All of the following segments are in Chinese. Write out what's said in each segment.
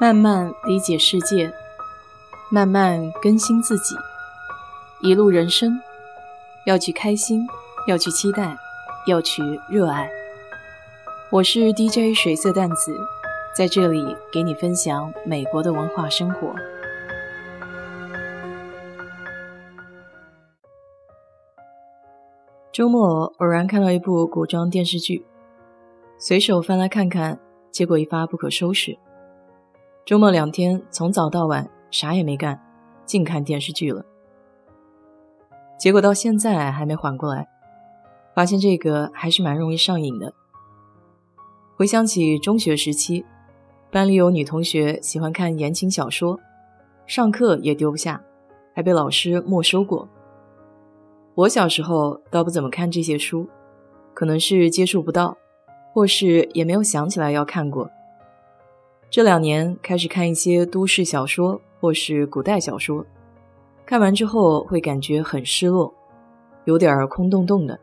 慢慢理解世界，慢慢更新自己。一路人生，要去开心，要去期待，要去热爱。我是 DJ 水色淡子，在这里给你分享美国的文化生活。周末偶然看到一部古装电视剧，随手翻来看看，结果一发不可收拾。周末两天，从早到晚啥也没干，净看电视剧了。结果到现在还没缓过来，发现这个还是蛮容易上瘾的。回想起中学时期，班里有女同学喜欢看言情小说，上课也丢不下，还被老师没收过。我小时候倒不怎么看这些书，可能是接触不到，或是也没有想起来要看过。这两年开始看一些都市小说或是古代小说，看完之后会感觉很失落，有点空洞洞的，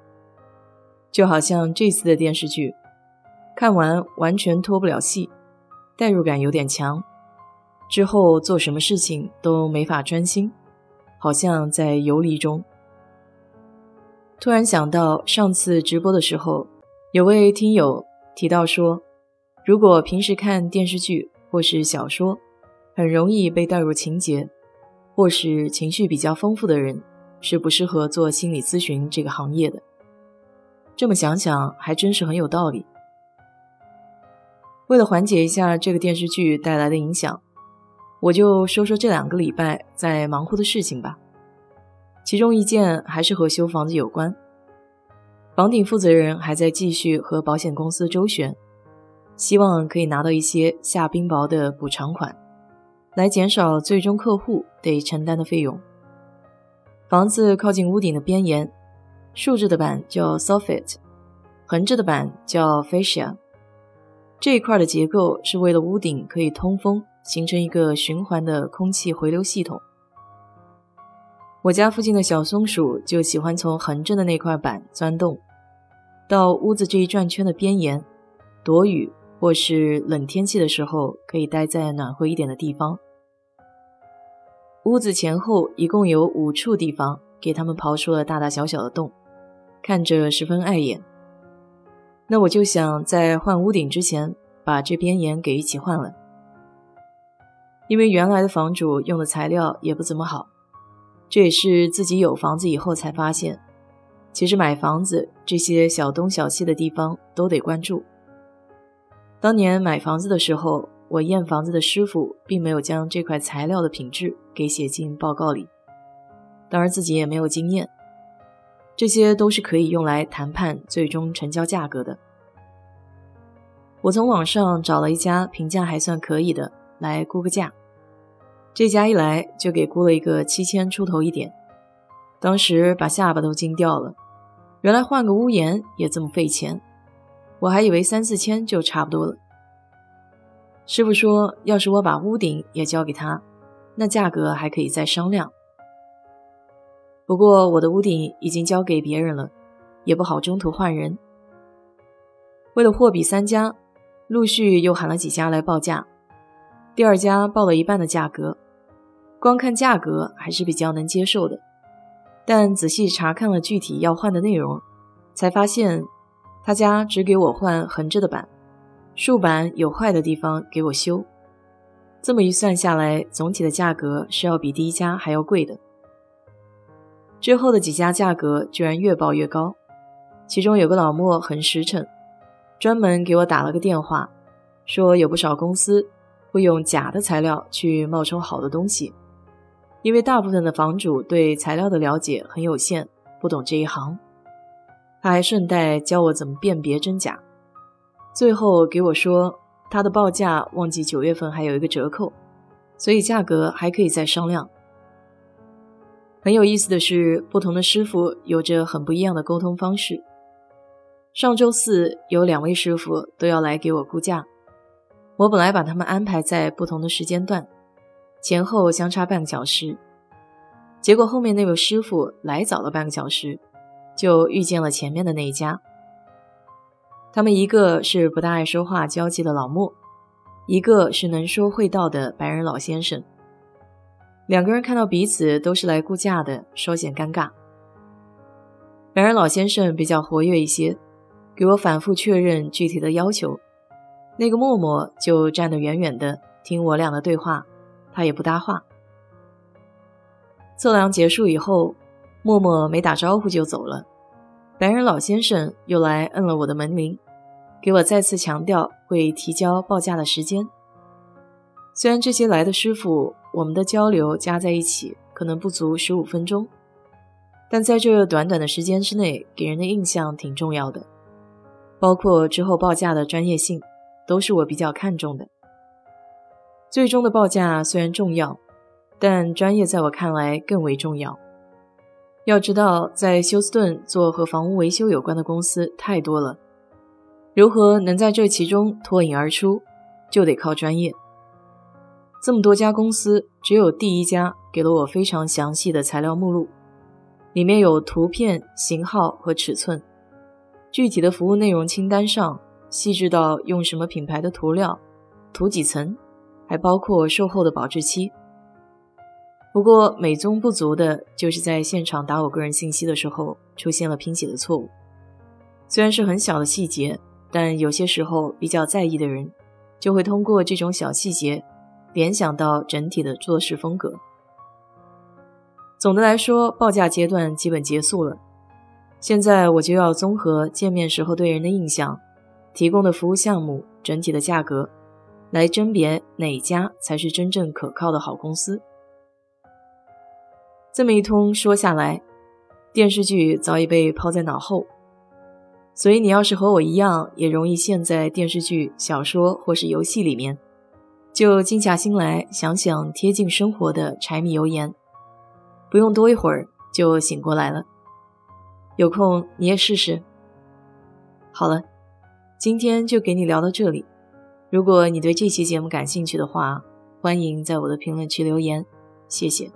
就好像这次的电视剧，看完完全脱不了戏，代入感有点强，之后做什么事情都没法专心，好像在游离中。突然想到上次直播的时候，有位听友提到说。如果平时看电视剧或是小说，很容易被带入情节，或是情绪比较丰富的人，是不适合做心理咨询这个行业的。这么想想，还真是很有道理。为了缓解一下这个电视剧带来的影响，我就说说这两个礼拜在忙乎的事情吧。其中一件还是和修房子有关，房顶负责人还在继续和保险公司周旋。希望可以拿到一些下冰雹的补偿款，来减少最终客户得承担的费用。房子靠近屋顶的边沿，竖着的板叫 soffit，横着的板叫 fascia。这一块的结构是为了屋顶可以通风，形成一个循环的空气回流系统。我家附近的小松鼠就喜欢从横着的那块板钻洞，到屋子这一转圈的边沿躲雨。或是冷天气的时候，可以待在暖和一点的地方。屋子前后一共有五处地方，给他们刨出了大大小小的洞，看着十分碍眼。那我就想在换屋顶之前，把这边檐给一起换了，因为原来的房主用的材料也不怎么好。这也是自己有房子以后才发现，其实买房子这些小东小西的地方都得关注。当年买房子的时候，我验房子的师傅并没有将这块材料的品质给写进报告里，当然自己也没有经验，这些都是可以用来谈判最终成交价格的。我从网上找了一家评价还算可以的来估个价，这家一来就给估了一个七千出头一点，当时把下巴都惊掉了，原来换个屋檐也这么费钱。我还以为三四千就差不多了。师傅说，要是我把屋顶也交给他，那价格还可以再商量。不过我的屋顶已经交给别人了，也不好中途换人。为了货比三家，陆续又喊了几家来报价。第二家报了一半的价格，光看价格还是比较能接受的，但仔细查看了具体要换的内容，才发现。他家只给我换横着的板，竖板有坏的地方给我修。这么一算下来，总体的价格是要比第一家还要贵的。之后的几家价格居然越报越高，其中有个老莫很实诚，专门给我打了个电话，说有不少公司会用假的材料去冒充好的东西，因为大部分的房主对材料的了解很有限，不懂这一行。他还顺带教我怎么辨别真假，最后给我说他的报价忘记九月份还有一个折扣，所以价格还可以再商量。很有意思的是，不同的师傅有着很不一样的沟通方式。上周四有两位师傅都要来给我估价，我本来把他们安排在不同的时间段，前后相差半个小时，结果后面那位师傅来早了半个小时。就遇见了前面的那一家，他们一个是不大爱说话交际的老莫，一个是能说会道的白人老先生。两个人看到彼此都是来估价的，稍显尴尬。白人老先生比较活跃一些，给我反复确认具体的要求。那个默默就站得远远的听我俩的对话，他也不搭话。测量结束以后，默默没打招呼就走了。白人老先生又来摁了我的门铃，给我再次强调会提交报价的时间。虽然这些来的师傅，我们的交流加在一起可能不足十五分钟，但在这短短的时间之内，给人的印象挺重要的，包括之后报价的专业性，都是我比较看重的。最终的报价虽然重要，但专业在我看来更为重要。要知道，在休斯顿做和房屋维修有关的公司太多了，如何能在这其中脱颖而出，就得靠专业。这么多家公司，只有第一家给了我非常详细的材料目录，里面有图片、型号和尺寸，具体的服务内容清单上细致到用什么品牌的涂料，涂几层，还包括售后的保质期。不过美中不足的就是在现场打我个人信息的时候出现了拼写的错误，虽然是很小的细节，但有些时候比较在意的人就会通过这种小细节。联想到整体的做事风格。总的来说，报价阶段基本结束了。现在我就要综合见面时候对人的印象、提供的服务项目、整体的价格，来甄别哪家才是真正可靠的好公司。这么一通说下来，电视剧早已被抛在脑后。所以你要是和我一样，也容易陷在电视剧、小说或是游戏里面。就静下心来想想贴近生活的柴米油盐，不用多一会儿就醒过来了。有空你也试试。好了，今天就给你聊到这里。如果你对这期节目感兴趣的话，欢迎在我的评论区留言，谢谢。